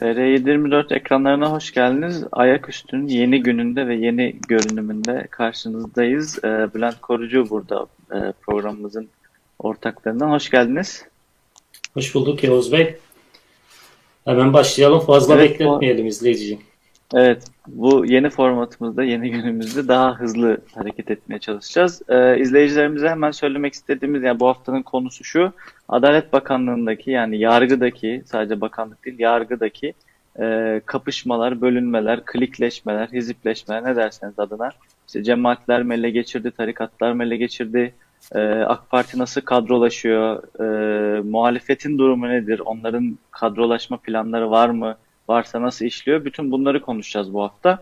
TR724 ekranlarına hoş geldiniz. Ayaküstü'nün yeni gününde ve yeni görünümünde karşınızdayız. Ee, Bülent Korucu burada e, programımızın ortaklarından. Hoş geldiniz. Hoş bulduk Yavuz Bey. Hemen başlayalım. Fazla evet, bekletmeyelim izleyiciyi. Evet, bu yeni formatımızda, yeni günümüzde daha hızlı hareket etmeye çalışacağız. Ee, izleyicilerimize hemen söylemek istediğimiz, yani bu haftanın konusu şu, Adalet Bakanlığı'ndaki yani yargıdaki, sadece bakanlık değil, yargıdaki e, kapışmalar, bölünmeler, klikleşmeler, hizipleşmeler ne derseniz adına. İşte cemaatler mi ele geçirdi, tarikatlar mı ele geçirdi, e, AK Parti nasıl kadrolaşıyor, e, muhalefetin durumu nedir, onların kadrolaşma planları var mı, varsa nasıl işliyor? Bütün bunları konuşacağız bu hafta.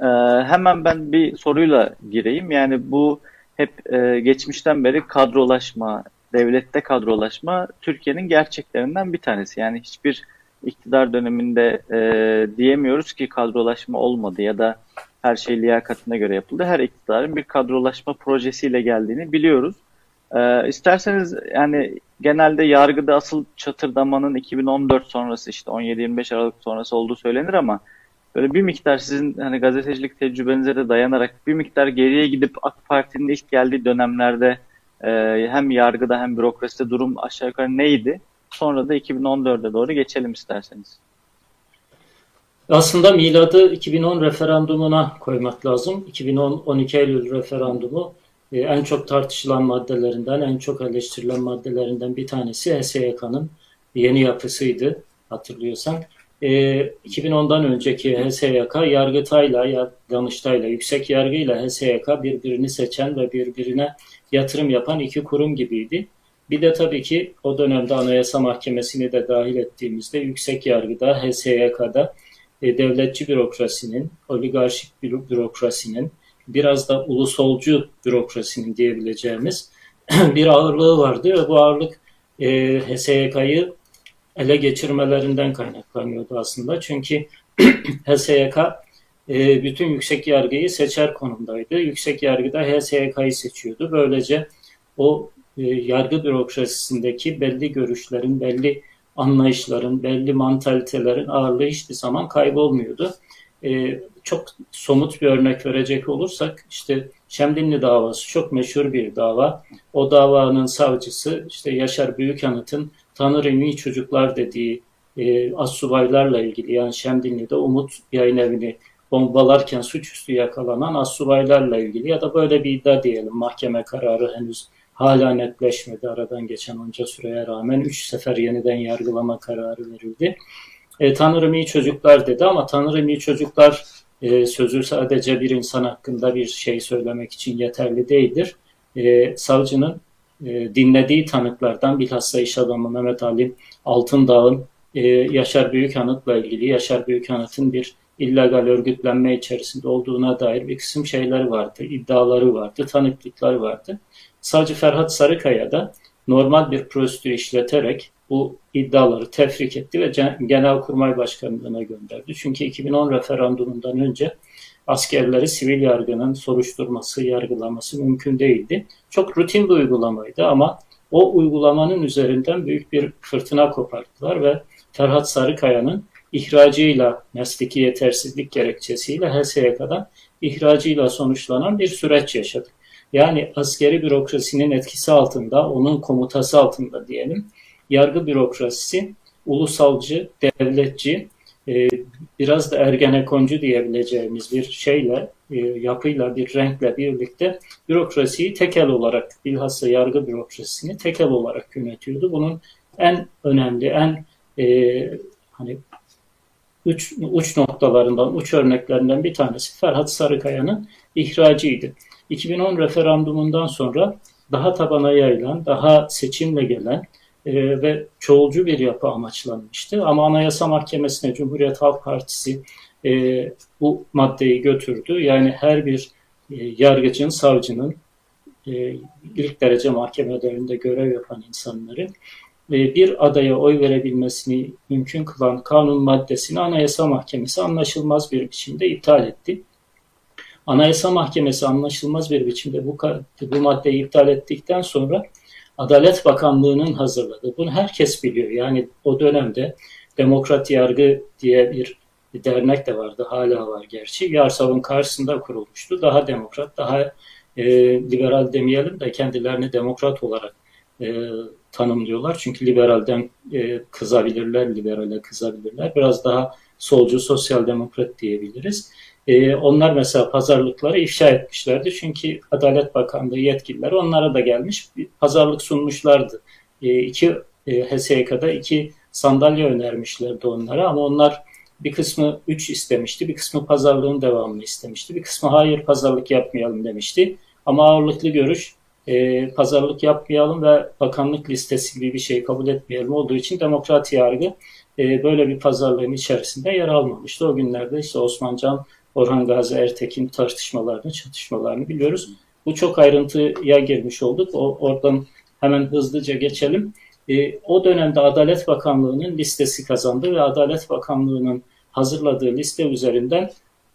Ee, hemen ben bir soruyla gireyim. Yani bu hep e, geçmişten beri kadrolaşma, devlette kadrolaşma Türkiye'nin gerçeklerinden bir tanesi. Yani hiçbir iktidar döneminde e, diyemiyoruz ki kadrolaşma olmadı ya da her şey liyakatine göre yapıldı. Her iktidarın bir kadrolaşma projesiyle geldiğini biliyoruz. Ee, isterseniz yani genelde yargıda asıl çatırdamanın 2014 sonrası işte 17-25 Aralık sonrası olduğu söylenir ama böyle bir miktar sizin hani gazetecilik tecrübenize de dayanarak bir miktar geriye gidip AK Parti'nin ilk geldiği dönemlerde e, hem yargıda hem bürokraside durum aşağı yukarı neydi? Sonra da 2014'e doğru geçelim isterseniz. Aslında miladı 2010 referandumuna koymak lazım. 2010 12 Eylül referandumu e, en çok tartışılan maddelerinden, en çok eleştirilen maddelerinden bir tanesi HSYK'nın yeni yapısıydı hatırlıyorsan. E, 2010'dan önceki HSYK Yargıtay'la, Danıştay'la, Yüksek Yargı'yla HSYK birbirini seçen ve birbirine yatırım yapan iki kurum gibiydi. Bir de tabii ki o dönemde Anayasa Mahkemesi'ni de dahil ettiğimizde Yüksek Yargı'da, HSYK'da e, devletçi bürokrasinin, oligarşik bürokrasinin, biraz da ulusolcu bürokrasinin diyebileceğimiz bir ağırlığı vardı ve bu ağırlık e, HSYK'yı ele geçirmelerinden kaynaklanıyordu aslında. Çünkü HSYK e, bütün yüksek yargıyı seçer konumdaydı. Yüksek yargıda HSYK'yı seçiyordu. Böylece o e, yargı bürokrasisindeki belli görüşlerin, belli anlayışların, belli mantalitelerin ağırlığı hiçbir zaman kaybolmuyordu. E, çok somut bir örnek verecek olursak işte Şemdinli davası çok meşhur bir dava. O davanın savcısı işte Yaşar Büyükanıt'ın Tanrı iyi çocuklar dediği e, assubaylarla ilgili yani Şemdinli'de Umut yayın evini bombalarken suçüstü yakalanan assubaylarla ilgili ya da böyle bir iddia diyelim mahkeme kararı henüz hala netleşmedi aradan geçen onca süreye rağmen 3 sefer yeniden yargılama kararı verildi. E, Tanrım iyi çocuklar dedi ama Tanrım iyi çocuklar e, sözü sadece bir insan hakkında bir şey söylemek için yeterli değildir. E, savcının e, dinlediği tanıklardan bilhassa iş adamı Mehmet Ali Altındağ'ın e, Yaşar Büyükanıt'la ilgili Yaşar Büyükanıt'ın bir illegal örgütlenme içerisinde olduğuna dair bir kısım şeyler vardı, iddiaları vardı, tanıklıklar vardı. Savcı Ferhat Sarıkaya da normal bir prosedür işleterek bu iddiaları tefrik etti ve Genelkurmay Başkanlığı'na gönderdi. Çünkü 2010 referandumundan önce askerleri sivil yargının soruşturması, yargılaması mümkün değildi. Çok rutin bir uygulamaydı ama o uygulamanın üzerinden büyük bir fırtına koparttılar ve Ferhat Sarıkaya'nın ihracıyla, mesleki yetersizlik gerekçesiyle HSYK'dan ihracıyla sonuçlanan bir süreç yaşadık. Yani askeri bürokrasinin etkisi altında, onun komutası altında diyelim, yargı bürokrasisi ulusalcı, devletçi, e, biraz da ergenekoncu diyebileceğimiz bir şeyle, e, yapıyla, bir renkle birlikte bürokrasiyi tekel olarak, bilhassa yargı bürokrasisini tekel olarak yönetiyordu. Bunun en önemli, en e, hani uç, uç noktalarından, uç örneklerinden bir tanesi Ferhat Sarıkaya'nın ihracıydı. 2010 referandumundan sonra daha tabana yayılan, daha seçimle gelen e, ve çoğulcu bir yapı amaçlanmıştı. Ama Anayasa Mahkemesi'ne Cumhuriyet Halk Partisi e, bu maddeyi götürdü. Yani her bir e, yargıcın, savcının, e, ilk derece mahkemelerinde görev yapan insanları e, bir adaya oy verebilmesini mümkün kılan kanun maddesini Anayasa Mahkemesi anlaşılmaz bir biçimde iptal etti. Anayasa Mahkemesi anlaşılmaz bir biçimde bu, bu maddeyi iptal ettikten sonra Adalet Bakanlığı'nın hazırladığı, bunu herkes biliyor. Yani o dönemde Demokrat Yargı diye bir dernek de vardı. Hala var gerçi. Yarsav'ın karşısında kurulmuştu. Daha demokrat, daha e, liberal demeyelim de kendilerini demokrat olarak e, tanımlıyorlar. Çünkü liberalden e, kızabilirler, liberale kızabilirler. Biraz daha solcu, sosyal demokrat diyebiliriz. E, onlar mesela pazarlıkları ifşa etmişlerdi. Çünkü Adalet Bakanlığı yetkilileri onlara da gelmiş bir pazarlık sunmuşlardı. E, iki e, HSYK'da iki sandalye önermişlerdi onlara ama onlar bir kısmı 3 istemişti, bir kısmı pazarlığın devamını istemişti, bir kısmı hayır pazarlık yapmayalım demişti. Ama ağırlıklı görüş e, pazarlık yapmayalım ve bakanlık listesi gibi bir şey kabul etmeyelim olduğu için demokrat yargı e, böyle bir pazarlığın içerisinde yer almamıştı. O günlerde işte Osman Can, Orhan Gazi Ertekin tartışmalarını, çatışmalarını biliyoruz. Bu çok ayrıntıya girmiş olduk. O, oradan hemen hızlıca geçelim. E, o dönemde Adalet Bakanlığı'nın listesi kazandı ve Adalet Bakanlığı'nın hazırladığı liste üzerinden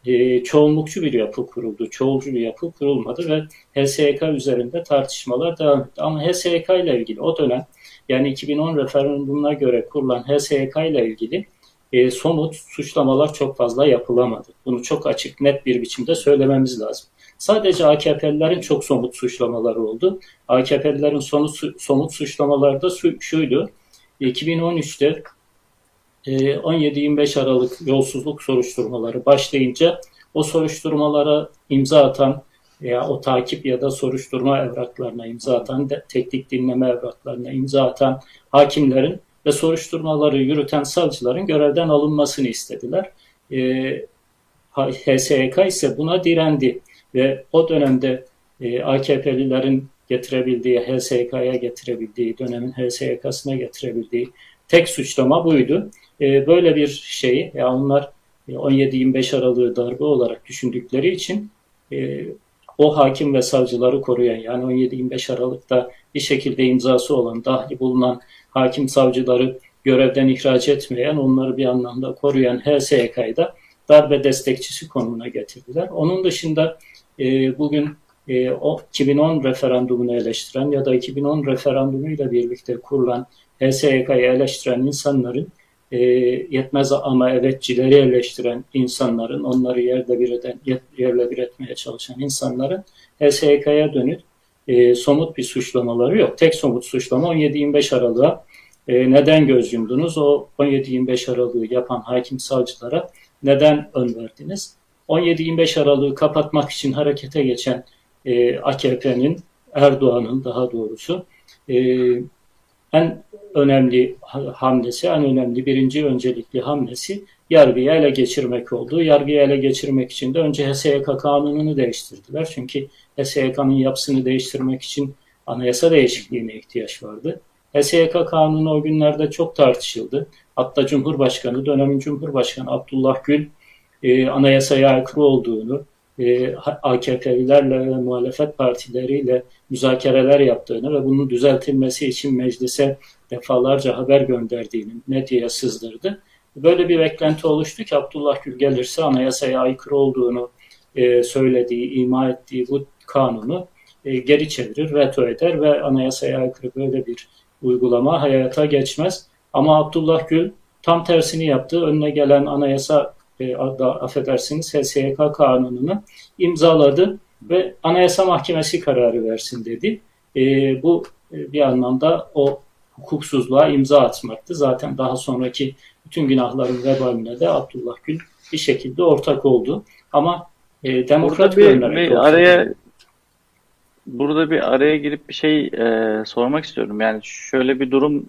e, çoğunlukçu bir yapı kuruldu. Çoğulcu bir yapı kurulmadı ve HSYK üzerinde tartışmalar devam etti. Ama HSYK ile ilgili o dönem yani 2010 referandumuna göre kurulan HSYK ile ilgili e, somut suçlamalar çok fazla yapılamadı. Bunu çok açık net bir biçimde söylememiz lazım. Sadece AKP'lilerin çok somut suçlamaları oldu. AKP'lilerin somut, somut suçlamaları da şuydu. 2013'te 17-25 Aralık yolsuzluk soruşturmaları başlayınca o soruşturmalara imza atan veya o takip ya da soruşturma evraklarına imza atan, teknik dinleme evraklarına imza atan hakimlerin ve soruşturmaları yürüten savcıların görevden alınmasını istediler. E, HSYK ise buna direndi ve o dönemde e, AKP'lilerin getirebildiği, HSYK'ya getirebildiği, dönemin HSYK'sına getirebildiği tek suçlama buydu. E, böyle bir şey, ya onlar 17-25 Aralık'ı darbe olarak düşündükleri için e, o hakim ve savcıları koruyan yani 17-25 Aralık'ta bir şekilde imzası olan, dahli bulunan hakim savcıları görevden ihraç etmeyen, onları bir anlamda koruyan HSYK'yı da darbe destekçisi konumuna getirdiler. Onun dışında e, bugün e, o 2010 referandumunu eleştiren ya da 2010 referandumuyla birlikte kurulan HSYK'yı eleştiren insanların e, yetmez ama evetçileri eleştiren insanların, onları yerle bir eden, yerle bir etmeye çalışan insanların HSYK'ya dönük e, somut bir suçlamaları yok. Tek somut suçlama 17-25 Aralık'a e, neden göz yumdunuz? O 17-25 Aralık'ı yapan hakim savcılara neden ön verdiniz? 17-25 Aralık'ı kapatmak için harekete geçen e, AKP'nin, Erdoğan'ın daha doğrusu e, en önemli hamlesi, en önemli birinci öncelikli hamlesi yargıyı ele geçirmek oldu. Yargıyı ele geçirmek için de önce HSYK kanununu değiştirdiler. Çünkü HSYK'nın yapısını değiştirmek için anayasa değişikliğine ihtiyaç vardı. HSYK kanunu o günlerde çok tartışıldı. Hatta Cumhurbaşkanı, dönemin Cumhurbaşkanı Abdullah Gül e, anayasaya aykırı olduğunu, e, AKP'lilerle ve muhalefet partileriyle müzakereler yaptığını ve bunun düzeltilmesi için meclise defalarca haber gönderdiğini medyaya sızdırdı. Böyle bir beklenti oluştu ki Abdullah Gül gelirse anayasaya aykırı olduğunu e, söylediği, ima ettiği bu kanunu e, geri çevirir, veto eder ve anayasaya aykırı böyle bir uygulama hayata geçmez. Ama Abdullah Gül tam tersini yaptı. Önüne gelen anayasa e, affedersiniz HSYK kanununu imzaladı ve Anayasa Mahkemesi kararı versin dedi. E, bu e, bir anlamda o hukuksuzluğa imza atmaktı. Zaten daha sonraki bütün günahların vebaline de Abdullah Gül bir şekilde ortak oldu. Ama e, demokrat bir, bir araya burada bir araya girip bir şey e, sormak istiyorum. Yani şöyle bir durum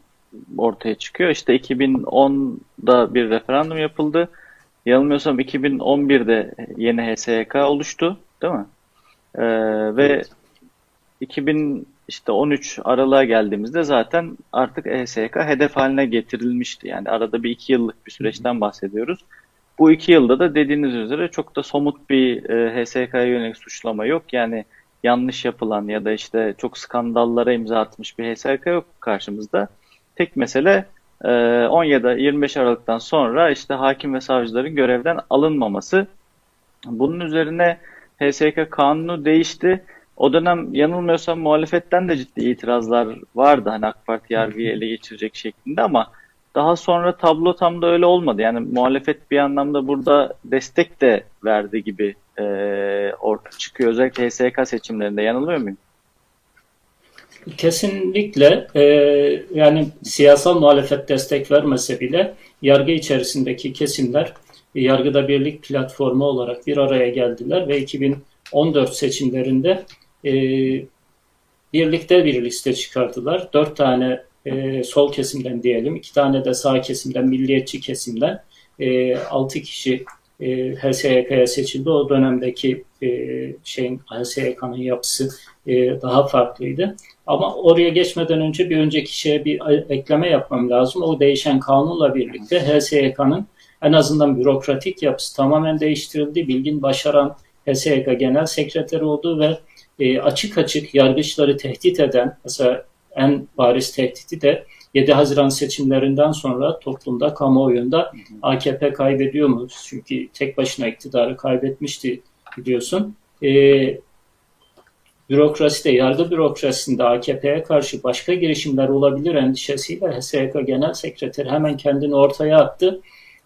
ortaya çıkıyor. İşte 2010'da bir referandum yapıldı. Yanılmıyorsam 2011'de yeni HSYK oluştu, değil mi? Ee, ve 2000 işte 13 Aralık'a geldiğimizde zaten artık HSYK hedef haline getirilmişti. Yani arada bir iki yıllık bir süreçten bahsediyoruz. Bu iki yılda da dediğiniz üzere çok da somut bir e, HSYK'ya yönelik suçlama yok. Yani yanlış yapılan ya da işte çok skandallara imza atmış bir HSYK yok karşımızda. Tek mesele 17-25 ee, Aralık'tan sonra işte hakim ve savcıların görevden alınmaması. Bunun üzerine HSK kanunu değişti. O dönem yanılmıyorsam muhalefetten de ciddi itirazlar vardı. Hani AK Parti yargıyı ele geçirecek şeklinde ama Daha sonra tablo tam da öyle olmadı. Yani muhalefet bir anlamda burada destek de verdi gibi e, ortaya çıkıyor. Özellikle HSK seçimlerinde. Yanılıyor muyum? Kesinlikle e, yani siyasal muhalefet destek vermese bile yargı içerisindeki kesimler yargıda birlik platformu olarak bir araya geldiler ve 2014 seçimlerinde e, birlikte bir liste çıkarttılar. Dört tane e, sol kesimden diyelim, iki tane de sağ kesimden, milliyetçi kesimden e, altı kişi e, HSYK'ya seçildi. O dönemdeki e, şeyin HSYK'nın yapısı e, daha farklıydı. Ama oraya geçmeden önce bir önceki şeye bir ekleme yapmam lazım. O değişen kanunla birlikte HSYK'nın en azından bürokratik yapısı tamamen değiştirildi. Bilgin Başaran HSYK Genel Sekreteri oldu ve e, açık açık yargıçları tehdit eden, mesela en bariz tehdidi de 7 Haziran seçimlerinden sonra toplumda, kamuoyunda AKP kaybediyor mu? Çünkü tek başına iktidarı kaybetmişti biliyorsun. E, bürokraside, yargı bürokrasisinde AKP'ye karşı başka girişimler olabilir endişesiyle HSYK Genel Sekreteri hemen kendini ortaya attı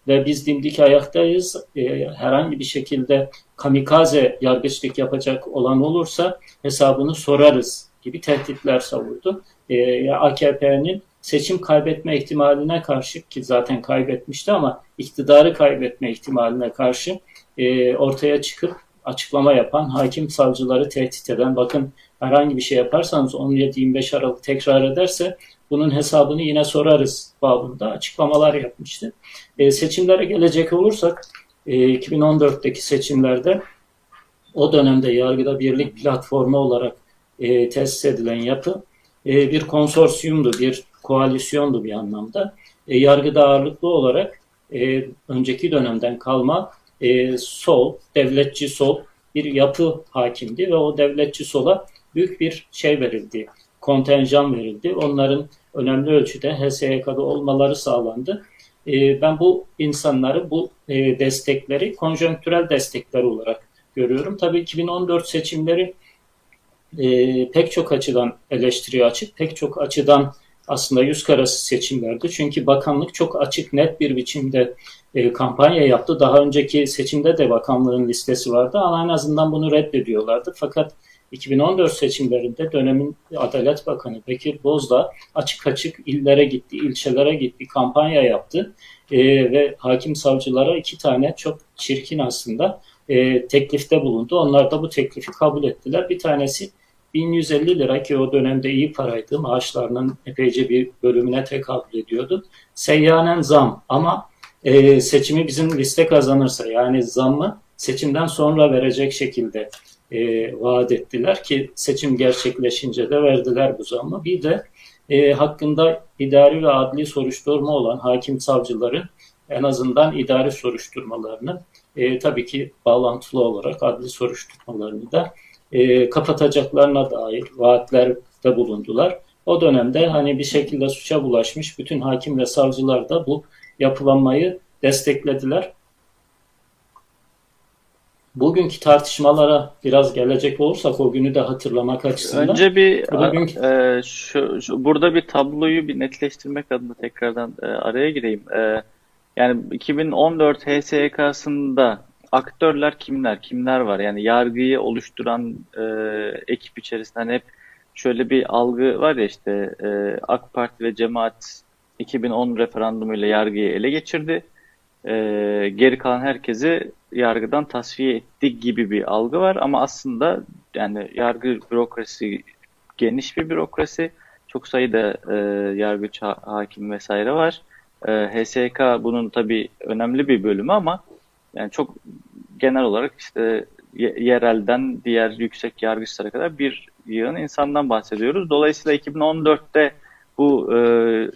ve biz dimdik ayaktayız. E, herhangi bir şekilde kamikaze yargıçlık yapacak olan olursa hesabını sorarız gibi tehditler savurdu. E, AKP'nin seçim kaybetme ihtimaline karşı ki zaten kaybetmişti ama iktidarı kaybetme ihtimaline karşı e, ortaya çıkıp açıklama yapan, hakim savcıları tehdit eden, bakın herhangi bir şey yaparsanız 17-25 Aralık tekrar ederse bunun hesabını yine sorarız babında açıklamalar yapmıştı. E, seçimlere gelecek olursak e, 2014'teki seçimlerde o dönemde yargıda birlik platformu olarak e, tesis edilen yapı e, bir konsorsiyumdu, bir koalisyondu bir anlamda. E, yargıda ağırlıklı olarak e, önceki dönemden kalma e, sol, devletçi sol bir yapı hakimdi ve o devletçi sola büyük bir şey verildi, kontenjan verildi. Onların önemli ölçüde HSYK'da olmaları sağlandı. E, ben bu insanları, bu e, destekleri konjonktürel destekler olarak görüyorum. Tabii 2014 seçimleri e, pek çok açıdan eleştiriye açık, pek çok açıdan aslında yüz karası seçimlerdi. Çünkü bakanlık çok açık, net bir biçimde e, kampanya yaptı. Daha önceki seçimde de bakanlığın listesi vardı ama en azından bunu reddediyorlardı. Fakat 2014 seçimlerinde dönemin Adalet Bakanı Bekir Bozdağ açık açık illere gitti, ilçelere gitti, kampanya yaptı e, ve hakim savcılara iki tane çok çirkin aslında e, teklifte bulundu. Onlar da bu teklifi kabul ettiler. Bir tanesi 1150 lira ki o dönemde iyi paraydı. Maaşlarının epeyce bir bölümüne tekabül ediyordu. Seyyanen zam ama e, seçimi bizim liste kazanırsa yani zammı seçimden sonra verecek şekilde e, vaat ettiler ki seçim gerçekleşince de verdiler bu zammı. Bir de e, hakkında idari ve adli soruşturma olan hakim savcıların en azından idari soruşturmalarını e, tabii ki bağlantılı olarak adli soruşturmalarını da e, kapatacaklarına dair vaatlerde bulundular. O dönemde hani bir şekilde suça bulaşmış bütün hakim ve savcılar da bu yapılanmayı desteklediler. Bugünkü tartışmalara biraz gelecek olursak o günü de hatırlamak açısından. Önce bir bugünkü... e, şu, şu burada bir tabloyu bir netleştirmek adına tekrardan e, araya gireyim. E, yani 2014 HSYK'sında aktörler kimler? Kimler var? Yani yargıyı oluşturan e, ekip içerisinde hani hep şöyle bir algı var ya işte e, AK Parti ve cemaat 2010 referandumuyla yargıyı ele geçirdi. E, geri kalan herkesi yargıdan tasfiye etti gibi bir algı var ama aslında yani yargı bürokrasi geniş bir bürokrasi. Çok sayıda e, yargıç hakim vesaire var. E, HSK bunun tabii önemli bir bölümü ama yani çok genel olarak işte yerelden diğer yüksek yargıçlara kadar bir yığın insandan bahsediyoruz. Dolayısıyla 2014'te bu e,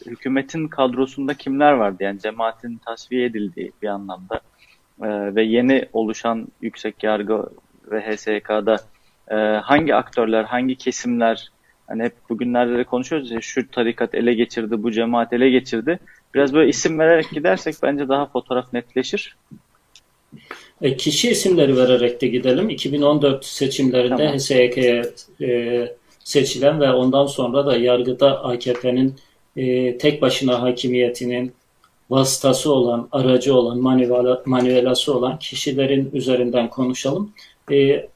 hükümetin kadrosunda kimler vardı? Yani cemaatin tasfiye edildiği bir anlamda e, ve yeni oluşan yüksek yargı ve HSK'da e, hangi aktörler, hangi kesimler hani hep bugünlerde de konuşuyoruz ya şu tarikat ele geçirdi, bu cemaat ele geçirdi. Biraz böyle isim vererek gidersek bence daha fotoğraf netleşir. E, kişi isimleri vererek de gidelim. 2014 seçimlerinde tamam. HSYK'ye e, seçilen ve ondan sonra da yargıda AKP'nin e, tek başına hakimiyetinin vasıtası olan, aracı olan, manüvelası olan kişilerin üzerinden konuşalım. E,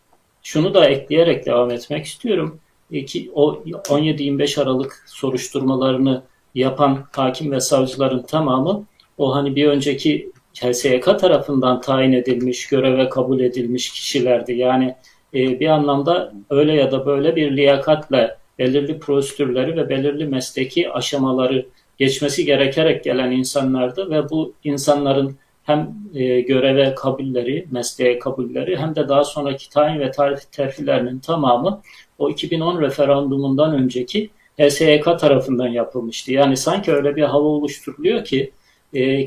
şunu da ekleyerek devam etmek istiyorum. İki, o 17-25 Aralık soruşturmalarını yapan hakim ve savcıların tamamı o hani bir önceki HSYK tarafından tayin edilmiş, göreve kabul edilmiş kişilerdi. Yani e, bir anlamda öyle ya da böyle bir liyakatle belirli prosedürleri ve belirli mesleki aşamaları geçmesi gerekerek gelen insanlardı ve bu insanların hem e, göreve kabulleri, mesleğe kabulleri hem de daha sonraki tayin ve tarif terfilerinin tamamı o 2010 referandumundan önceki HSYK tarafından yapılmıştı. Yani sanki öyle bir hava oluşturuluyor ki e,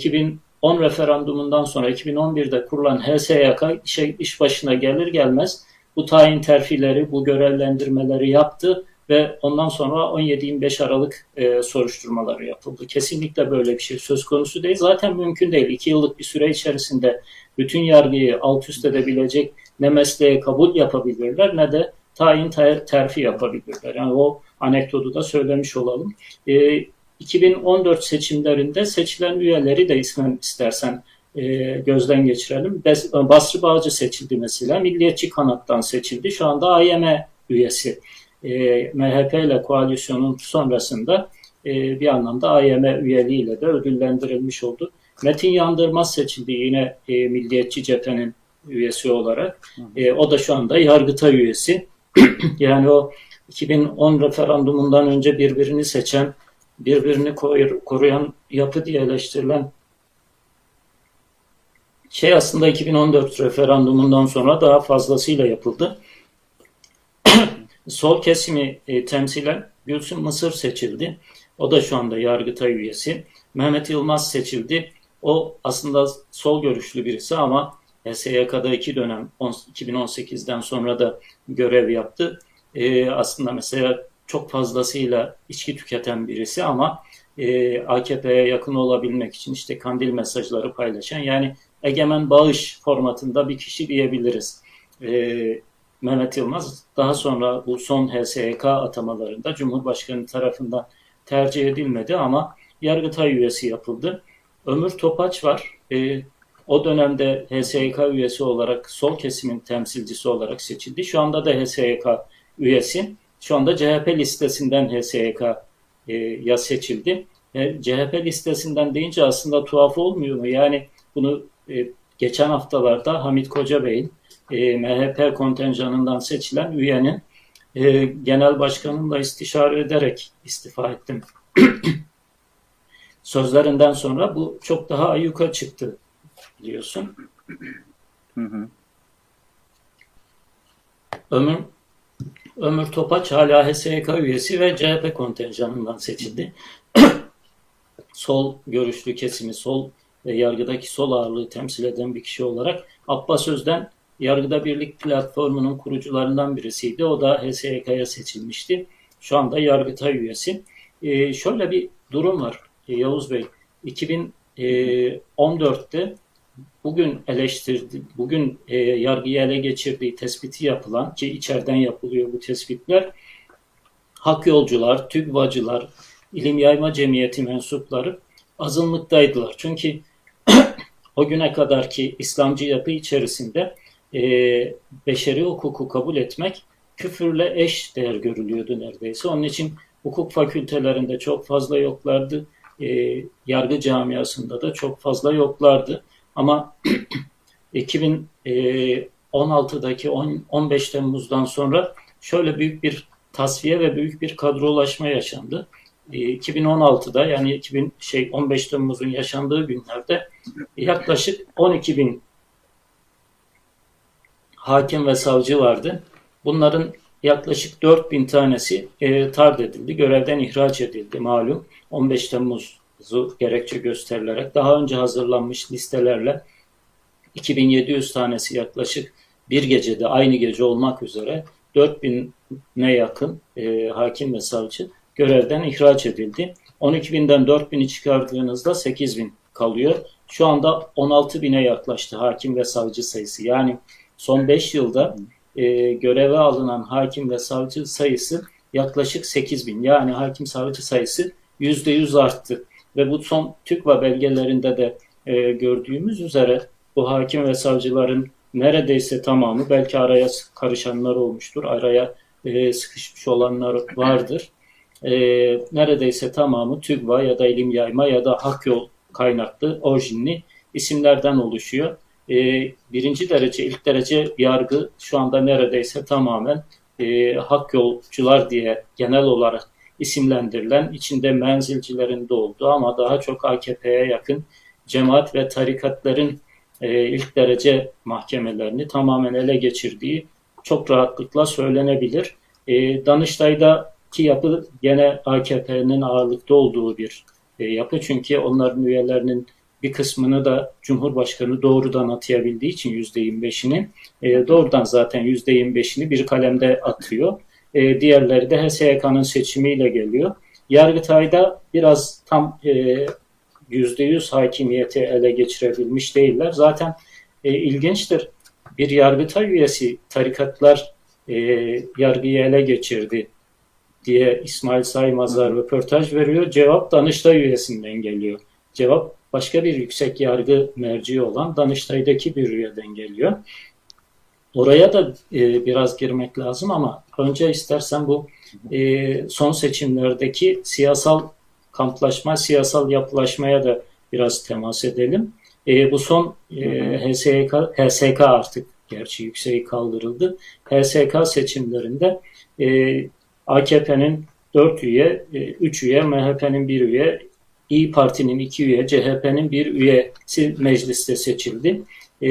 2010 referandumundan sonra 2011'de kurulan HSYK şey, iş başına gelir gelmez bu tayin terfileri, bu görevlendirmeleri yaptı ve ondan sonra 17-25 Aralık e, soruşturmaları yapıldı. Kesinlikle böyle bir şey söz konusu değil. Zaten mümkün değil. İki yıllık bir süre içerisinde bütün yargıyı alt üst edebilecek ne mesleğe kabul yapabilirler ne de tayin ter, terfi yapabilirler. Yani o anekdotu da söylemiş olalım. E, 2014 seçimlerinde seçilen üyeleri de ismen istersen e, gözden geçirelim. Basri Bağcı seçildi mesela. Milliyetçi kanattan seçildi. Şu anda AYM üyesi e, MHP ile koalisyonun sonrasında e, bir anlamda AYM üyeliğiyle de ödüllendirilmiş oldu. Metin Yandırmaz seçildi yine e, Milliyetçi Cephe'nin üyesi olarak. E, o da şu anda Yargıtay üyesi. yani o 2010 referandumundan önce birbirini seçen, birbirini koruyan yapı diye eleştirilen şey aslında 2014 referandumundan sonra daha fazlasıyla yapıldı sol kesimi e, temsilen Gülsüm Mısır seçildi. O da şu anda Yargıtay üyesi. Mehmet Yılmaz seçildi. O aslında sol görüşlü birisi ama SYK'da iki dönem 2018'den sonra da görev yaptı. E, aslında mesela çok fazlasıyla içki tüketen birisi ama e, AKP'ye yakın olabilmek için işte kandil mesajları paylaşan yani egemen bağış formatında bir kişi diyebiliriz. E, Mehmet Yılmaz daha sonra bu son HSYK atamalarında Cumhurbaşkanı tarafından tercih edilmedi ama Yargıtay üyesi yapıldı. Ömür Topaç var. E, o dönemde HSYK üyesi olarak sol kesimin temsilcisi olarak seçildi. Şu anda da HSYK üyesi. Şu anda CHP listesinden HSYK e, ya seçildi. E, CHP listesinden deyince aslında tuhaf olmuyor mu? Yani bunu e, geçen haftalarda Hamit Kocabey'in e, MHP kontenjanından seçilen üyenin e, genel başkanımla istişare ederek istifa ettim. Sözlerinden sonra bu çok daha ayyuka çıktı biliyorsun. Ömür, Ömür Topaç hala HSYK üyesi ve CHP kontenjanından seçildi. sol görüşlü kesimi, sol ve yargıdaki sol ağırlığı temsil eden bir kişi olarak Abbas Özden Yargıda Birlik platformunun kurucularından birisiydi. O da HSYK'ya seçilmişti. Şu anda Yargıtay üyesi. Ee, şöyle bir durum var Yavuz Bey. 2014'te e, bugün eleştirdi, bugün e, yargıyı ele geçirdiği tespiti yapılan ki içeriden yapılıyor bu tespitler. Hak yolcular, TÜGVA'cılar, ilim yayma cemiyeti mensupları azınlıktaydılar. Çünkü o güne kadar ki İslamcı yapı içerisinde e, beşeri hukuku kabul etmek küfürle eş değer görülüyordu neredeyse. Onun için hukuk fakültelerinde çok fazla yoklardı. E, yargı camiasında da çok fazla yoklardı. Ama 2016'daki 10, 15 Temmuz'dan sonra şöyle büyük bir tasfiye ve büyük bir kadrolaşma yaşandı. 2016'da yani 2000 şey 15 Temmuz'un yaşandığı günlerde yaklaşık 12 bin hakim ve savcı vardı. Bunların yaklaşık 4000 tanesi e, tard edildi, görevden ihraç edildi malum. 15 Gerekçe gösterilerek daha önce hazırlanmış listelerle 2700 tanesi yaklaşık bir gecede aynı gece olmak üzere 4000'e yakın e, hakim ve savcı görevden ihraç edildi. 12.000'den 4.000'i çıkardığınızda 8.000 kalıyor. Şu anda 16.000'e yaklaştı hakim ve savcı sayısı. Yani son 5 yılda e, göreve alınan hakim ve savcı sayısı yaklaşık 8 bin. Yani hakim savcı sayısı %100 arttı. Ve bu son TÜKVA belgelerinde de e, gördüğümüz üzere bu hakim ve savcıların neredeyse tamamı belki araya karışanlar olmuştur, araya e, sıkışmış olanlar vardır. E, neredeyse tamamı TÜGVA ya da ilim yayma ya da hak yol kaynaklı orijinli isimlerden oluşuyor. E, birinci derece, ilk derece yargı şu anda neredeyse tamamen e, hak yolcular diye genel olarak isimlendirilen, içinde menzilcilerin de olduğu ama daha çok AKP'ye yakın cemaat ve tarikatların e, ilk derece mahkemelerini tamamen ele geçirdiği çok rahatlıkla söylenebilir. E, Danıştay'daki yapı gene AKP'nin ağırlıkta olduğu bir e, yapı. Çünkü onların üyelerinin bir kısmını da Cumhurbaşkanı doğrudan atayabildiği için %25'ini e, doğrudan zaten %25'ini bir kalemde atıyor. E, diğerleri de HSYK'nın seçimiyle geliyor. Yargıtay'da biraz tam e, %100 hakimiyeti ele geçirebilmiş değiller. Zaten e, ilginçtir. Bir yargıtay üyesi tarikatlar e, yargıyı ele geçirdi diye İsmail Saymazlar röportaj veriyor. Cevap Danıştay üyesinden geliyor. Cevap başka bir yüksek yargı merci olan Danıştay'daki bir üyeden geliyor. Oraya da e, biraz girmek lazım ama önce istersen bu e, son seçimlerdeki siyasal kamplaşma, siyasal yapılaşmaya da biraz temas edelim. E, bu son e, HSK, HSK artık gerçi yükseği kaldırıldı. HSK seçimlerinde e, AKP'nin 4 üye, 3 e, üye, MHP'nin 1 üye, İyi Parti'nin 2 üye, CHP'nin 1 üyesi mecliste seçildi. E,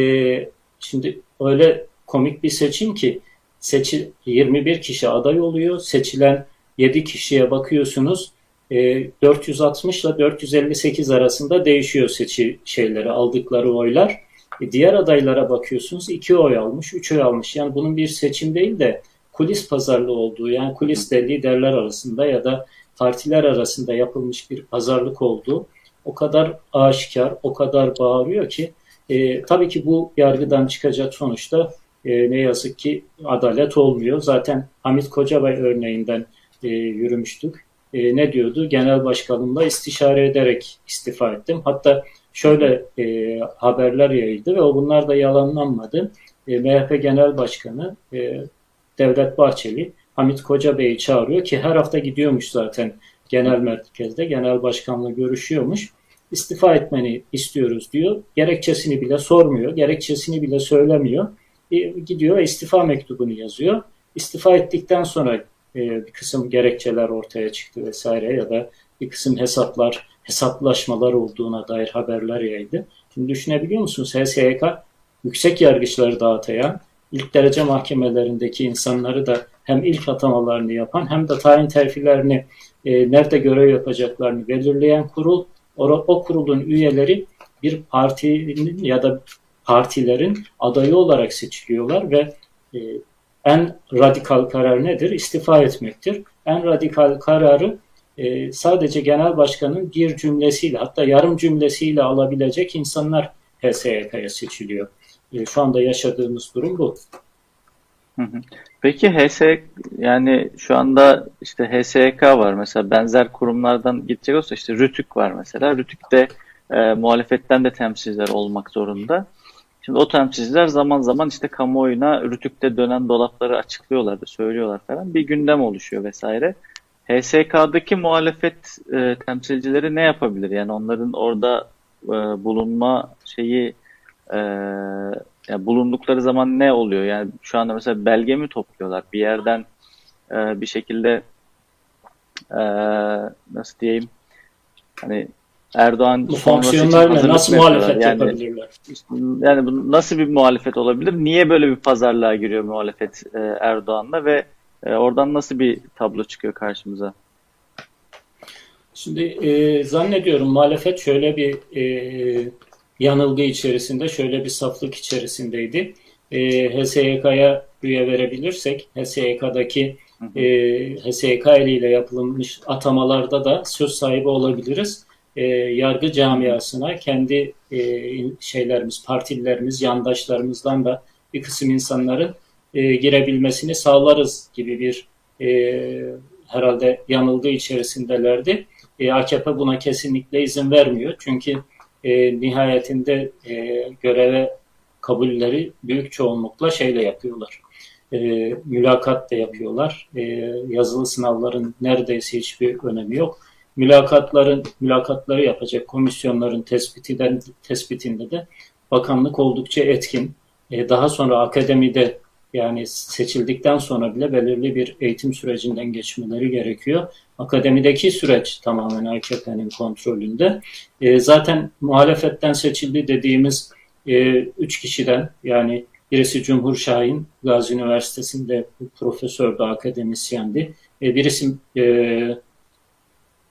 şimdi öyle komik bir seçim ki seçil 21 kişi aday oluyor. Seçilen 7 kişiye bakıyorsunuz. E, 460 ile 458 arasında değişiyor seçi şeyleri aldıkları oylar. E, diğer adaylara bakıyorsunuz 2 oy almış, 3 oy almış. Yani bunun bir seçim değil de kulis pazarlığı olduğu yani kulis de liderler arasında ya da partiler arasında yapılmış bir pazarlık olduğu o kadar aşikar, o kadar bağırıyor ki e, tabii ki bu yargıdan çıkacak sonuçta e, ne yazık ki adalet olmuyor. Zaten Hamit Kocabay örneğinden e, yürümüştük. E, ne diyordu? Genel başkanımla istişare ederek istifa ettim. Hatta şöyle e, haberler yayıldı ve bunlar da yalanlanmadı. E, MHP Genel Başkanı e, Devlet Bahçeli Hamit Kocabey'i çağırıyor ki her hafta gidiyormuş zaten genel merkezde genel başkanla görüşüyormuş. İstifa etmeni istiyoruz diyor. Gerekçesini bile sormuyor. Gerekçesini bile söylemiyor. E, gidiyor istifa mektubunu yazıyor. İstifa ettikten sonra e, bir kısım gerekçeler ortaya çıktı vesaire ya da bir kısım hesaplar, hesaplaşmalar olduğuna dair haberler yaydı. Şimdi düşünebiliyor musunuz? HSYK yüksek yargıçları dağıtayan, ilk derece mahkemelerindeki insanları da hem ilk atamalarını yapan hem de tayin terfilerini e, nerede görev yapacaklarını belirleyen kurul. O, o kurulun üyeleri bir partinin ya da partilerin adayı olarak seçiliyorlar ve e, en radikal karar nedir? İstifa etmektir. En radikal kararı e, sadece genel başkanın bir cümlesiyle hatta yarım cümlesiyle alabilecek insanlar HSYK'ya seçiliyor. E, şu anda yaşadığımız durum bu. Peki HS yani şu anda işte HSK var mesela benzer kurumlardan gidecek olsa işte Rütük var mesela. Rütük'te e, muhalefetten de temsilciler olmak zorunda. Şimdi o temsilciler zaman zaman işte kamuoyuna Rütük'te dönen dolapları açıklıyorlar da söylüyorlar falan. Bir gündem oluşuyor vesaire. HSK'daki muhalefet e, temsilcileri ne yapabilir? Yani onların orada e, bulunma şeyi e, yani bulundukları zaman ne oluyor? Yani şu anda mesela belge mi topluyorlar? Bir yerden e, bir şekilde e, nasıl diyeyim? Hani Erdoğan bu fonksiyonlar nasıl muhalefet yani, yapabilirler? Yani bu nasıl bir muhalefet olabilir? Niye böyle bir pazarlığa giriyor muhalefet e, Erdoğan'la ve e, oradan nasıl bir tablo çıkıyor karşımıza? Şimdi e, zannediyorum muhalefet şöyle bir e, yanılgı içerisinde, şöyle bir saflık içerisindeydi. E, HSYK'ya üye verebilirsek, HSYK'daki e, HSYK eliyle yapılmış atamalarda da söz sahibi olabiliriz. E, yargı camiasına kendi e, şeylerimiz, partilerimiz, yandaşlarımızdan da bir kısım insanların e, girebilmesini sağlarız gibi bir e, herhalde yanılgı içerisindelerdi. E, AKP buna kesinlikle izin vermiyor. Çünkü e, nihayetinde e, göreve kabulleri büyük çoğunlukla şeyle yapıyorlar. E, mülakat da yapıyorlar. E, yazılı sınavların neredeyse hiçbir önemi yok. Mülakatların mülakatları yapacak komisyonların tespitinden tespitinde de bakanlık oldukça etkin. E, daha sonra akademide yani seçildikten sonra bile belirli bir eğitim sürecinden geçmeleri gerekiyor. Akademideki süreç tamamen AKP'nin kontrolünde. E, zaten muhalefetten seçildi dediğimiz e, üç kişiden yani birisi Cumhur Şahin, Gazi Üniversitesi'nde profesördü, akademisyendi. E, birisi e,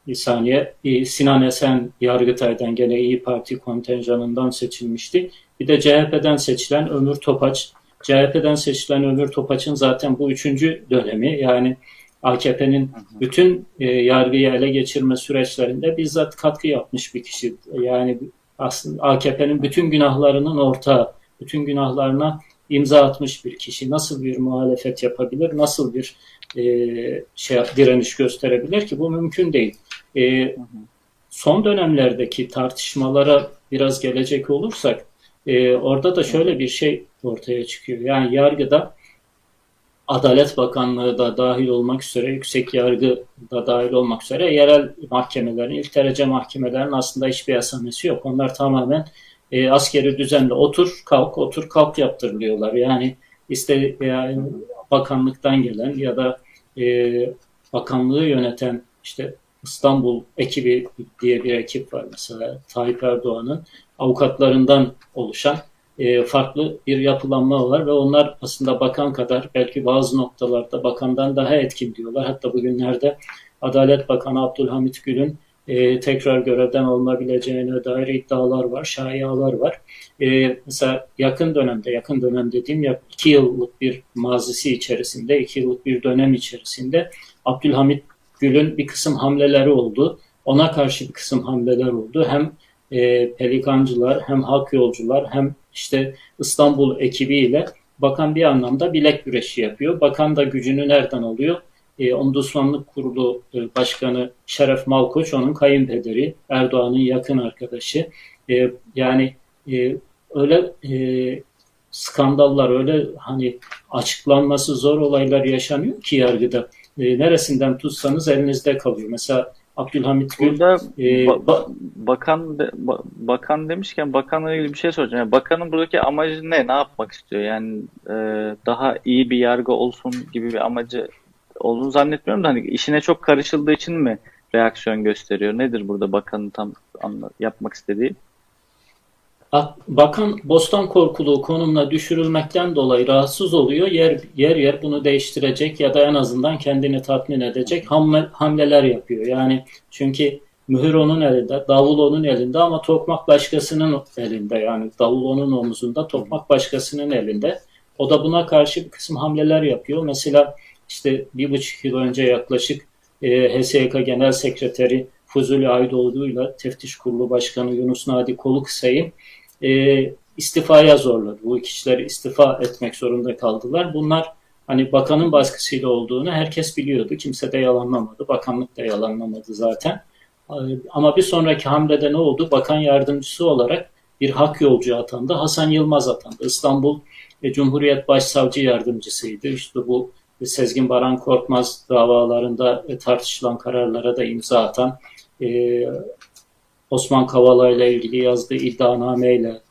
bir saniye e, Sinan Esen Yargıtay'dan gene İyi Parti kontenjanından seçilmişti. Bir de CHP'den seçilen Ömür Topaç. CHP'den seçilen Ömür Topaç'ın zaten bu üçüncü dönemi yani AKP'nin bütün e, yargıyı ele geçirme süreçlerinde bizzat katkı yapmış bir kişi. Yani aslında AKP'nin bütün günahlarının ortağı, bütün günahlarına imza atmış bir kişi nasıl bir muhalefet yapabilir, nasıl bir e, şey direniş gösterebilir ki bu mümkün değil. E, son dönemlerdeki tartışmalara biraz gelecek olursak e, orada da şöyle bir şey ortaya çıkıyor. Yani yargıda Adalet Bakanlığı da dahil olmak üzere, yüksek yargı da dahil olmak üzere yerel mahkemelerin, ilk derece mahkemelerin aslında hiçbir asamesi yok. Onlar tamamen e, askeri düzenle otur kalk otur kalk yaptırılıyorlar. Yani işte yani bakanlıktan gelen ya da e, bakanlığı yöneten işte İstanbul ekibi diye bir ekip var mesela Tayyip Erdoğan'ın avukatlarından oluşan e, farklı bir yapılanma var ve onlar aslında bakan kadar belki bazı noktalarda bakandan daha etkin diyorlar. Hatta bugünlerde Adalet Bakanı Abdülhamit Gül'ün e, tekrar görevden alınabileceğine dair iddialar var, şayialar var. E, mesela yakın dönemde, yakın dönem dediğim ya iki yıllık bir mazisi içerisinde, iki yıllık bir dönem içerisinde Abdülhamit Gül'ün bir kısım hamleleri oldu. Ona karşı bir kısım hamleler oldu. Hem e, pelikancılar, hem halk yolcular, hem işte İstanbul ekibiyle bakan bir anlamda bilek güreşi yapıyor. Bakan da gücünü nereden alıyor? E, Ombudsmanlık Kurulu e, Başkanı Şeref Malkoç, onun kayınpederi, Erdoğan'ın yakın arkadaşı. E, yani öyle skandallar, öyle hani açıklanması zor olaylar yaşanıyor ki yargıda. E, neresinden tutsanız elinizde kalıyor. Mesela Abdülhamit Gül. Burada e, ba, bakan ba, bakan demişken bakanla ilgili bir şey soracağım. Yani bakanın buradaki amacı ne? Ne yapmak istiyor? Yani e, daha iyi bir yargı olsun gibi bir amacı olduğunu zannetmiyorum da hani işine çok karışıldığı için mi reaksiyon gösteriyor? Nedir burada bakanın tam anla, yapmak istediği? Bakan Bostan Korkuluğu konumuna düşürülmekten dolayı rahatsız oluyor. Yer yer yer bunu değiştirecek ya da en azından kendini tatmin edecek hamle, hamleler yapıyor. Yani çünkü mühür onun elinde, davul onun elinde ama tokmak başkasının elinde. Yani davul onun omuzunda, tokmak başkasının elinde. O da buna karşı bir kısım hamleler yapıyor. Mesela işte bir buçuk yıl önce yaklaşık e, HSYK Genel Sekreteri Fuzuli Aydoğdu ile Teftiş Kurulu Başkanı Yunus Nadi Kolukısay'ı e, istifaya zorladı. Bu kişiler istifa etmek zorunda kaldılar. Bunlar hani bakanın baskısıyla olduğunu herkes biliyordu. Kimse de yalanlamadı. Bakanlık da yalanlamadı zaten. Ama bir sonraki hamlede ne oldu? Bakan yardımcısı olarak bir hak yolcu atandı. Hasan Yılmaz atandı. İstanbul e, Cumhuriyet Başsavcı Yardımcısıydı. İşte bu Sezgin Baran Korkmaz davalarında e, tartışılan kararlara da imza atan e, Osman Kavala ile ilgili yazdığı iddianameyle,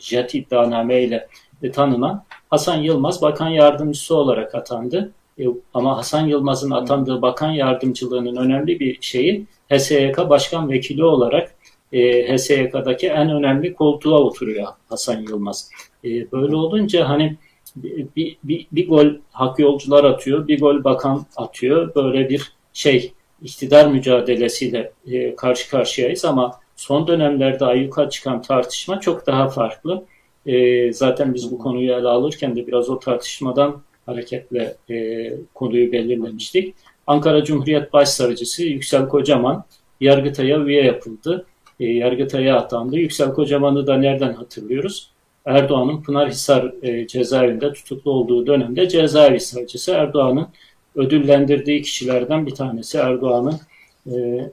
jet iddianameyle tanınan Hasan Yılmaz bakan yardımcısı olarak atandı. E, ama Hasan Yılmaz'ın atandığı bakan yardımcılığının önemli bir şeyi HSYK başkan vekili olarak e, HSYK'daki en önemli koltuğa oturuyor Hasan Yılmaz. E, böyle olunca hani bir, bir, bir gol hak yolcular atıyor, bir gol bakan atıyor. Böyle bir şey iktidar mücadelesiyle e, karşı karşıyayız ama son dönemlerde ayyuka çıkan tartışma çok daha farklı. E, zaten biz bu konuyu ele alırken de biraz o tartışmadan hareketle e, konuyu belirlemiştik. Ankara Cumhuriyet Başsavcısı Yüksel Kocaman Yargıtay'a üye yapıldı. E, Yargıtay'a atandı. Yüksel Kocaman'ı da nereden hatırlıyoruz? Erdoğan'ın Pınarhisar e, cezaevinde tutuklu olduğu dönemde cezaevi savcısı Erdoğan'ın ödüllendirdiği kişilerden bir tanesi Erdoğan'ın e,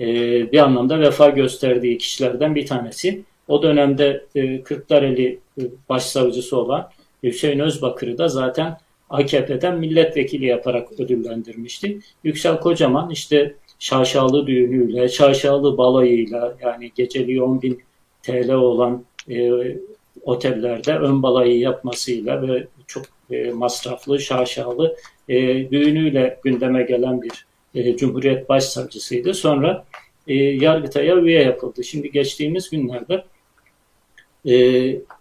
e, bir anlamda vefa gösterdiği kişilerden bir tanesi. O dönemde e, Kırklareli e, başsavcısı olan Hüseyin Özbakır'ı da zaten AKP'den milletvekili yaparak ödüllendirmişti. Yüksel Kocaman işte şaşalı düğünüyle, şaşalı balayıyla yani geceliği 10 bin TL olan e, otellerde ön balayı yapmasıyla ve çok e, masraflı, şaşalı e, düğünüyle gündeme gelen bir e, Cumhuriyet Başsavcısıydı. Sonra e, Yargıtay'a üye yapıldı. Şimdi geçtiğimiz günlerde e,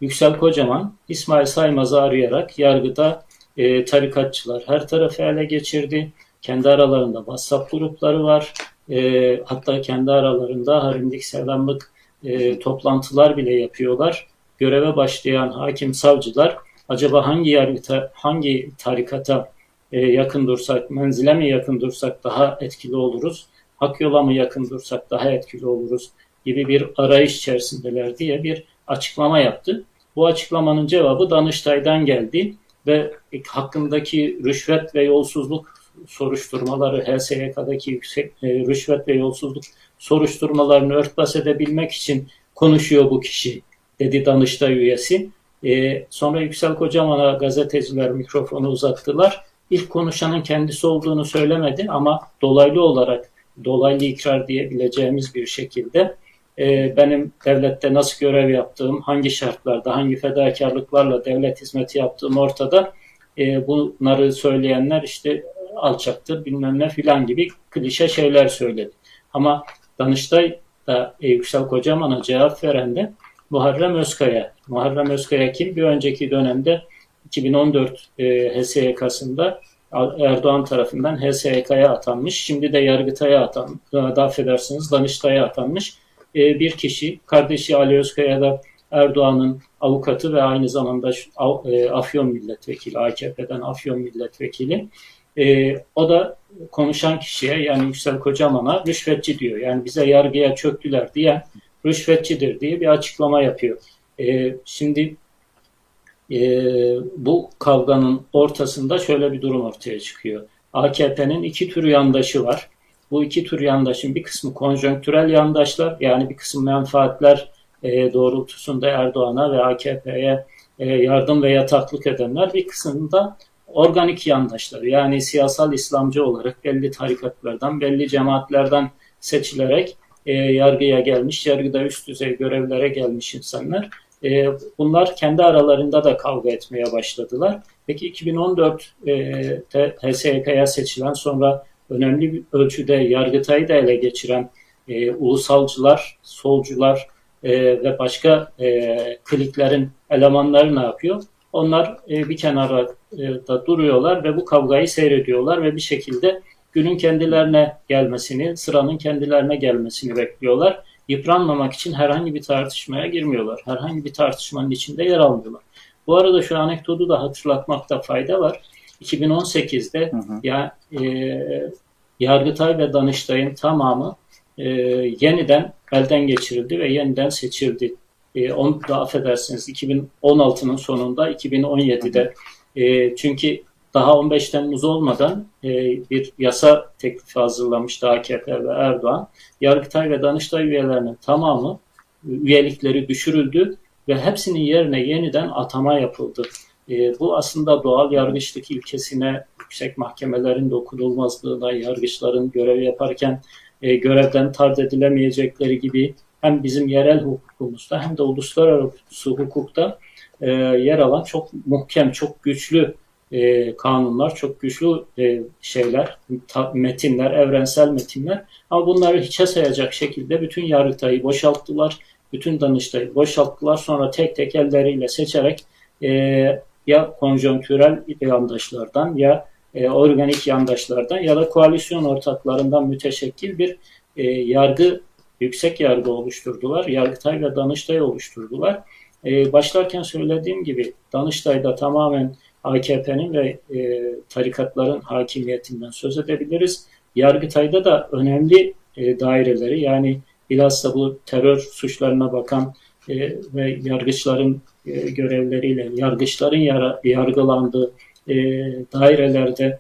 Yüksel Kocaman İsmail Saymaz'ı arayarak yargıda e, tarikatçılar her tarafı ele geçirdi. Kendi aralarında WhatsApp grupları var. E, hatta kendi aralarında harimlik selamlık e, toplantılar bile yapıyorlar. Göreve başlayan hakim savcılar acaba hangi yargıta, hangi tarikata e, yakın dursak, menzile mi yakın dursak daha etkili oluruz, hak yola mı yakın dursak daha etkili oluruz gibi bir arayış içerisindeler diye bir açıklama yaptı. Bu açıklamanın cevabı Danıştay'dan geldi ve hakkındaki rüşvet ve yolsuzluk soruşturmaları, HSYK'daki yüksek e, rüşvet ve yolsuzluk soruşturmalarını örtbas edebilmek için konuşuyor bu kişi, dedi Danıştay üyesi. E, sonra Yüksel Kocaman'a gazeteciler mikrofonu uzattılar. İlk konuşanın kendisi olduğunu söylemedi ama dolaylı olarak, dolaylı ikrar diyebileceğimiz bir şekilde e, benim devlette nasıl görev yaptığım, hangi şartlarda, hangi fedakarlıklarla devlet hizmeti yaptığım ortada. E, bunları söyleyenler işte alçaktır bilmem ne filan gibi klişe şeyler söyledi. Ama Danıştay da e, Yüksel Kocaman'a cevap veren de Muharrem Özkaya. Muharrem Özkaya kim? Bir önceki dönemde 2014 e, HSYK'sında Erdoğan tarafından HSYK'ya atanmış. Şimdi de Yargıtay'a atan, da affedersiniz Danıştay'a atanmış e, bir kişi. Kardeşi Ali Özkaya da Erdoğan'ın avukatı ve aynı zamanda e, Afyon milletvekili, AKP'den Afyon milletvekili. E, o da konuşan kişiye yani Yüksel Kocaman'a rüşvetçi diyor. Yani bize yargıya çöktüler diye rüşvetçidir diye bir açıklama yapıyor. E, şimdi e, bu kavganın ortasında şöyle bir durum ortaya çıkıyor. AKP'nin iki tür yandaşı var. Bu iki tür yandaşın bir kısmı konjonktürel yandaşlar yani bir kısım menfaatler e, doğrultusunda Erdoğan'a ve AKP'ye e, yardım ve yataklık edenler bir kısmında organik yandaşları yani siyasal İslamcı olarak belli tarikatlardan, belli cemaatlerden seçilerek e, yargıya gelmiş, yargıda üst düzey görevlere gelmiş insanlar. E, bunlar kendi aralarında da kavga etmeye başladılar. Peki 2014'te e, HSYK'ya seçilen sonra önemli bir ölçüde Yargıtay'ı da ele geçiren e, ulusalcılar, solcular e, ve başka e, kliklerin elemanları ne yapıyor? Onlar e, bir kenara e, da duruyorlar ve bu kavgayı seyrediyorlar ve bir şekilde günün kendilerine gelmesini, sıranın kendilerine gelmesini bekliyorlar. Yıpranmamak için herhangi bir tartışmaya girmiyorlar. Herhangi bir tartışmanın içinde yer almıyorlar. Bu arada şu anekdotu da hatırlatmakta fayda var. 2018'de hı hı. ya e, Yargıtay ve Danıştay'ın tamamı e, yeniden elden geçirildi ve yeniden seçildi. E, onu da affedersiniz 2016'nın sonunda 2017'de e, çünkü daha 15 Temmuz olmadan e, bir yasa teklifi hazırlamıştı AKP ve Erdoğan. Yargıtay ve Danıştay üyelerinin tamamı üyelikleri düşürüldü ve hepsinin yerine yeniden atama yapıldı. E, bu aslında doğal yargıçlık ilkesine, yüksek mahkemelerin dokunulmazlığına, yargıçların görev yaparken e, görevden tard edilemeyecekleri gibi hem bizim yerel hukukumuzda hem de uluslararası hukukta e, yer alan çok muhkem, çok güçlü e, kanunlar, çok güçlü e, şeyler, ta, metinler, evrensel metinler. Ama bunları hiçe sayacak şekilde bütün yargıtayı boşalttılar, bütün danıştayı boşalttılar. Sonra tek tek elleriyle seçerek e, ya konjonktürel yandaşlardan ya e, organik yandaşlardan ya da koalisyon ortaklarından müteşekkil bir e, yargı, yüksek yargı oluşturdular. Yargıtay ve Danıştay oluşturdular. E, başlarken söylediğim gibi Danıştay'da tamamen AKP'nin ve e, tarikatların hakimiyetinden söz edebiliriz. Yargıtay'da da önemli e, daireleri yani bilhassa bu terör suçlarına bakan e, ve yargıçların e, görevleriyle yargıçların yara, yargılandığı e, dairelerde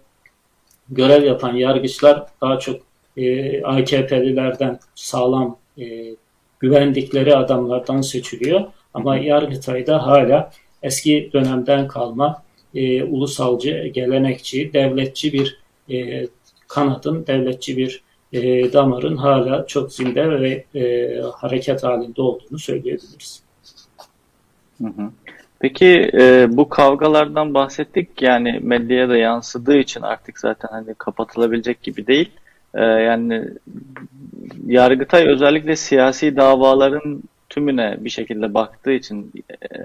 görev yapan yargıçlar daha çok e, AKP'lilerden sağlam e, güvendikleri adamlardan seçiliyor. Ama Yargıtay'da hala eski dönemden kalma e, ulusalcı, gelenekçi, devletçi bir e, kanadın, devletçi bir e, damarın hala çok zinde ve e, hareket halinde olduğunu söyleyebiliriz. Peki e, bu kavgalardan bahsettik yani medyaya da yansıdığı için artık zaten hani kapatılabilecek gibi değil. E, yani Yargıtay özellikle siyasi davaların tümüne bir şekilde baktığı için e,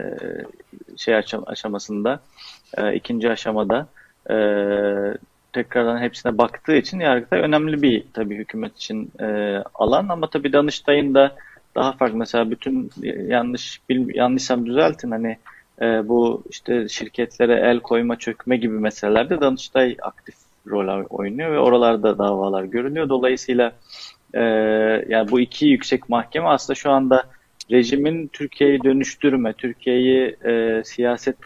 şey aşamasında e, ikinci aşamada. E, tekrardan hepsine baktığı için Yargıtay önemli bir tabii hükümet için e, alan. Ama tabii Danıştay'ın da daha farklı. Mesela bütün yanlış bil, yanlışsam düzeltin. Hani e, bu işte şirketlere el koyma çökme gibi meselelerde Danıştay aktif rol oynuyor ve oralarda davalar görünüyor. Dolayısıyla e, yani bu iki yüksek mahkeme aslında şu anda rejimin Türkiye'yi dönüştürme, Türkiye'yi e, siyaset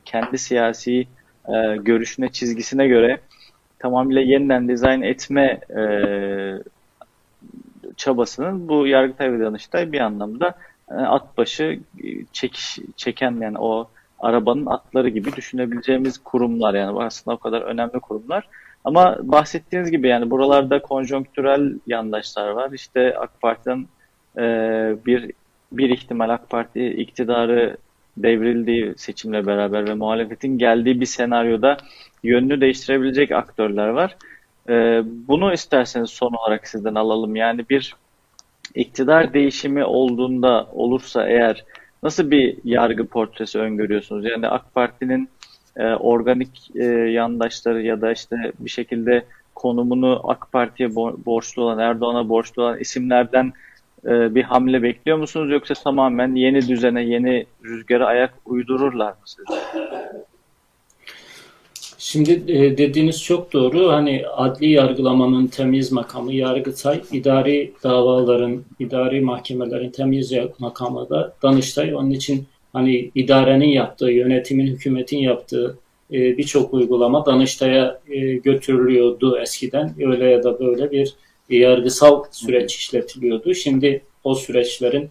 kendi siyasi e, görüşüne, çizgisine göre tamamıyla yeniden dizayn etme e, çabasının bu Yargıtay ve Danıştay bir anlamda e, at başı çekiş, çeken yani o arabanın atları gibi düşünebileceğimiz kurumlar yani aslında o kadar önemli kurumlar. Ama bahsettiğiniz gibi yani buralarda konjonktürel yandaşlar var. İşte AK Parti'den e, bir bir ihtimal AK Parti iktidarı devrildiği seçimle beraber ve muhalefetin geldiği bir senaryoda yönünü değiştirebilecek aktörler var. E, bunu isterseniz son olarak sizden alalım. Yani bir iktidar değişimi olduğunda olursa eğer nasıl bir yargı portresi öngörüyorsunuz? Yani AK Parti'nin e, organik e, yandaşları ya da işte bir şekilde konumunu AK Parti'ye borçlu olan, Erdoğan'a borçlu olan isimlerden e, bir hamle bekliyor musunuz? Yoksa tamamen yeni düzene, yeni rüzgara ayak uydururlar mı sizce? Şimdi e, dediğiniz çok doğru. Hani adli yargılamanın temiz makamı Yargıtay, idari davaların, idari mahkemelerin temiz makamı da Danıştay. Onun için hani idarenin yaptığı, yönetimin, hükümetin yaptığı e, birçok uygulama Danıştay'a e, götürülüyordu eskiden. Öyle ya da böyle bir yargısal süreç işletiliyordu. Şimdi o süreçlerin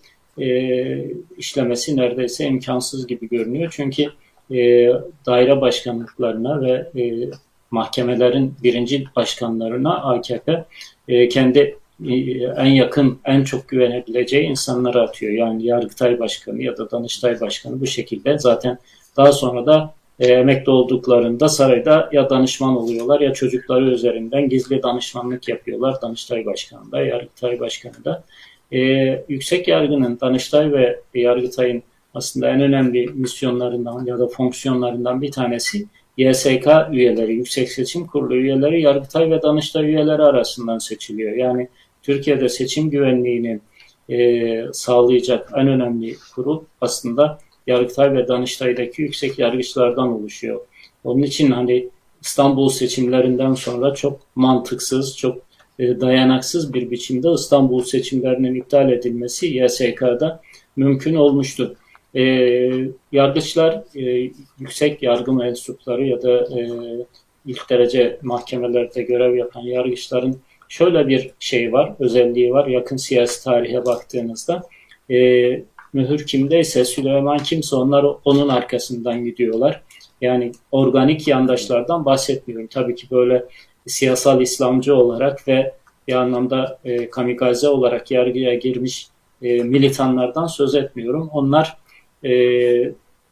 işlemesi neredeyse imkansız gibi görünüyor. Çünkü e, daire başkanlıklarına ve e, mahkemelerin birinci başkanlarına AKP e, kendi e, en yakın, en çok güvenebileceği insanları atıyor. Yani Yargıtay Başkanı ya da Danıştay Başkanı bu şekilde zaten daha sonra da e, emekli olduklarında sarayda ya danışman oluyorlar ya çocukları üzerinden gizli danışmanlık yapıyorlar Danıştay Başkanı da, Yargıtay Başkanı da. E, yüksek yargının, Danıştay ve Yargıtay'ın aslında en önemli misyonlarından ya da fonksiyonlarından bir tanesi YSK üyeleri, Yüksek Seçim Kurulu üyeleri Yargıtay ve Danıştay üyeleri arasından seçiliyor. Yani Türkiye'de seçim güvenliğini e, sağlayacak en önemli kurul aslında Yargıtay ve Danıştay'daki yüksek yargıçlardan oluşuyor. Onun için hani İstanbul seçimlerinden sonra çok mantıksız, çok e, dayanaksız bir biçimde İstanbul seçimlerinin iptal edilmesi YSK'da mümkün olmuştu. E, yargıçlar, e, yüksek yargı mensupları ya da e, ilk derece mahkemelerde görev yapan yargıçların şöyle bir şey var, özelliği var. Yakın siyasi tarihe baktığınızda e, mühür kimdeyse, Süleyman kimse onlar onun arkasından gidiyorlar. Yani organik yandaşlardan bahsetmiyorum. Tabii ki böyle siyasal İslamcı olarak ve bir anlamda e, kamikaze olarak yargıya girmiş e, militanlardan söz etmiyorum. Onlar e,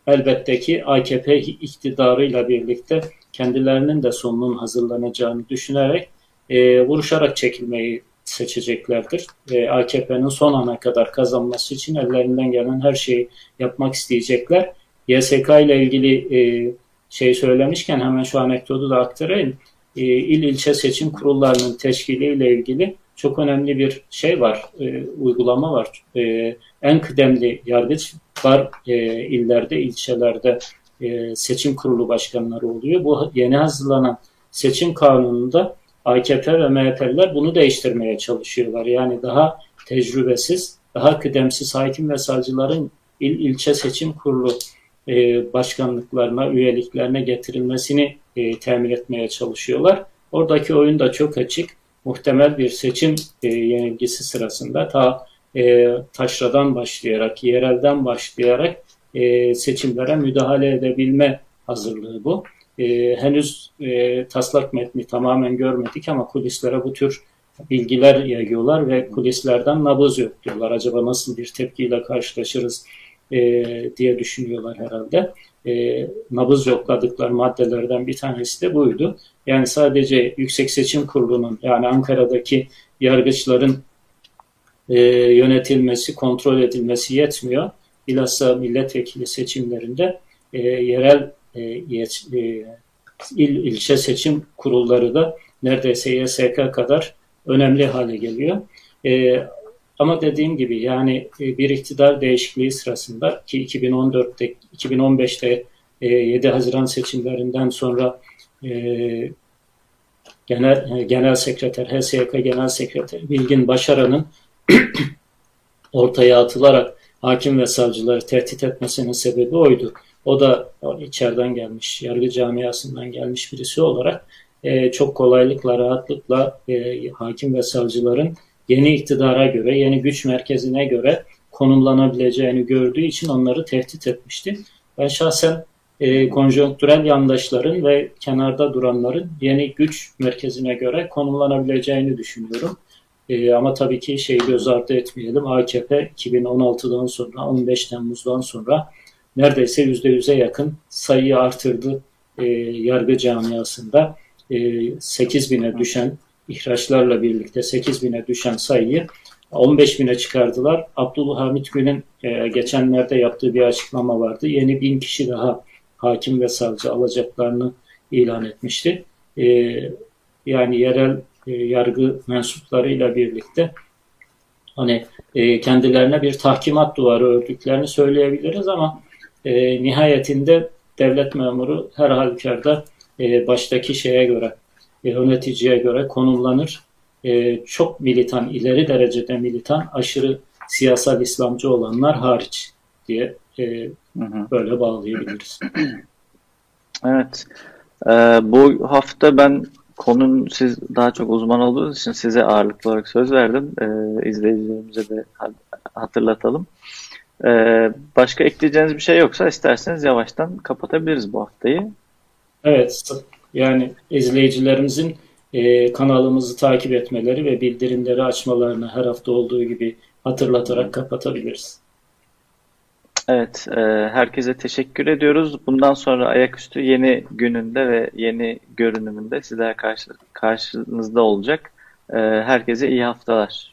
elbette ki AKP iktidarıyla birlikte kendilerinin de sonunun hazırlanacağını düşünerek e, vuruşarak çekilmeyi seçeceklerdir. E, AKP'nin son ana kadar kazanması için ellerinden gelen her şeyi yapmak isteyecekler. YSK ile ilgili e, şey söylemişken hemen şu anekdotu da aktarayım. E, il ilçe seçim kurullarının teşkiliyle ilgili çok önemli bir şey var, e, uygulama var. E, en kıdemli yargıçlar e, illerde, ilçelerde e, seçim kurulu başkanları oluyor. Bu yeni hazırlanan seçim kanununda AKP ve MHP'liler bunu değiştirmeye çalışıyorlar. Yani daha tecrübesiz, daha kıdemsiz hakim ve savcıların il ilçe seçim kurulu e, başkanlıklarına, üyeliklerine getirilmesini e, temin etmeye çalışıyorlar. Oradaki oyun da çok açık. muhtemel bir seçim e, yenilgisi sırasında ta e, taşradan başlayarak, yerelden başlayarak e, seçimlere müdahale edebilme hazırlığı bu. E, henüz e, taslak metni tamamen görmedik ama kulislere bu tür bilgiler yayıyorlar ve kulislerden nabız yok diyorlar. Acaba nasıl bir tepkiyle karşılaşırız e, diye düşünüyorlar herhalde. E, nabız yokladıkları maddelerden bir tanesi de buydu. Yani sadece Yüksek Seçim Kurulu'nun yani Ankara'daki yargıçların e, yönetilmesi, kontrol edilmesi yetmiyor. Bilhassa milletvekili seçimlerinde e, yerel e, e, il ilçe seçim kurulları da neredeyse YSK kadar önemli hale geliyor. E, ama dediğim gibi yani e, bir iktidar değişikliği sırasında ki 2014'te 2015'te e, 7 Haziran seçimlerinden sonra e, genel genel sekreter HSYK genel sekreter Bilgin Başaran'ın ortaya atılarak hakim ve savcıları tehdit etmesinin sebebi oydu. O da içeriden gelmiş, yargı camiasından gelmiş birisi olarak e, çok kolaylıkla, rahatlıkla e, hakim ve savcıların yeni iktidara göre, yeni güç merkezine göre konumlanabileceğini gördüğü için onları tehdit etmişti. Ben şahsen e, konjonktürel yandaşların ve kenarda duranların yeni güç merkezine göre konumlanabileceğini düşünüyorum. E, ama tabii ki şeyi göz ardı etmeyelim. AKP 2016'dan sonra, 15 Temmuz'dan sonra neredeyse %100'e yakın sayıyı artırdı e, yargı camiasında. E, 8 bine düşen ihraçlarla birlikte 8 bine düşen sayıyı 15 bine çıkardılar. Abdülhamit Gül'ün e, geçenlerde yaptığı bir açıklama vardı. Yeni bin kişi daha hakim ve savcı alacaklarını ilan etmişti. E, yani yerel e, yargı mensuplarıyla birlikte hani e, kendilerine bir tahkimat duvarı ördüklerini söyleyebiliriz ama e, nihayetinde devlet memuru her halükarda e, baştaki şeye göre, e, yöneticiye göre konumlanır. E, çok militan, ileri derecede militan, aşırı siyasal İslamcı olanlar hariç diye e, hı hı. böyle bağlayabiliriz. Evet. Ee, bu hafta ben konun siz daha çok uzman olduğunuz için size ağırlıklı olarak söz verdim. Ee, izleyicilerimize de hatırlatalım. Ee, başka ekleyeceğiniz bir şey yoksa isterseniz yavaştan kapatabiliriz bu haftayı. Evet, yani izleyicilerimizin e, kanalımızı takip etmeleri ve bildirimleri açmalarını her hafta olduğu gibi hatırlatarak kapatabiliriz. Evet, e, herkese teşekkür ediyoruz. Bundan sonra ayaküstü yeni gününde ve yeni görünümünde sizler karşı, karşınızda olacak. E, herkese iyi haftalar.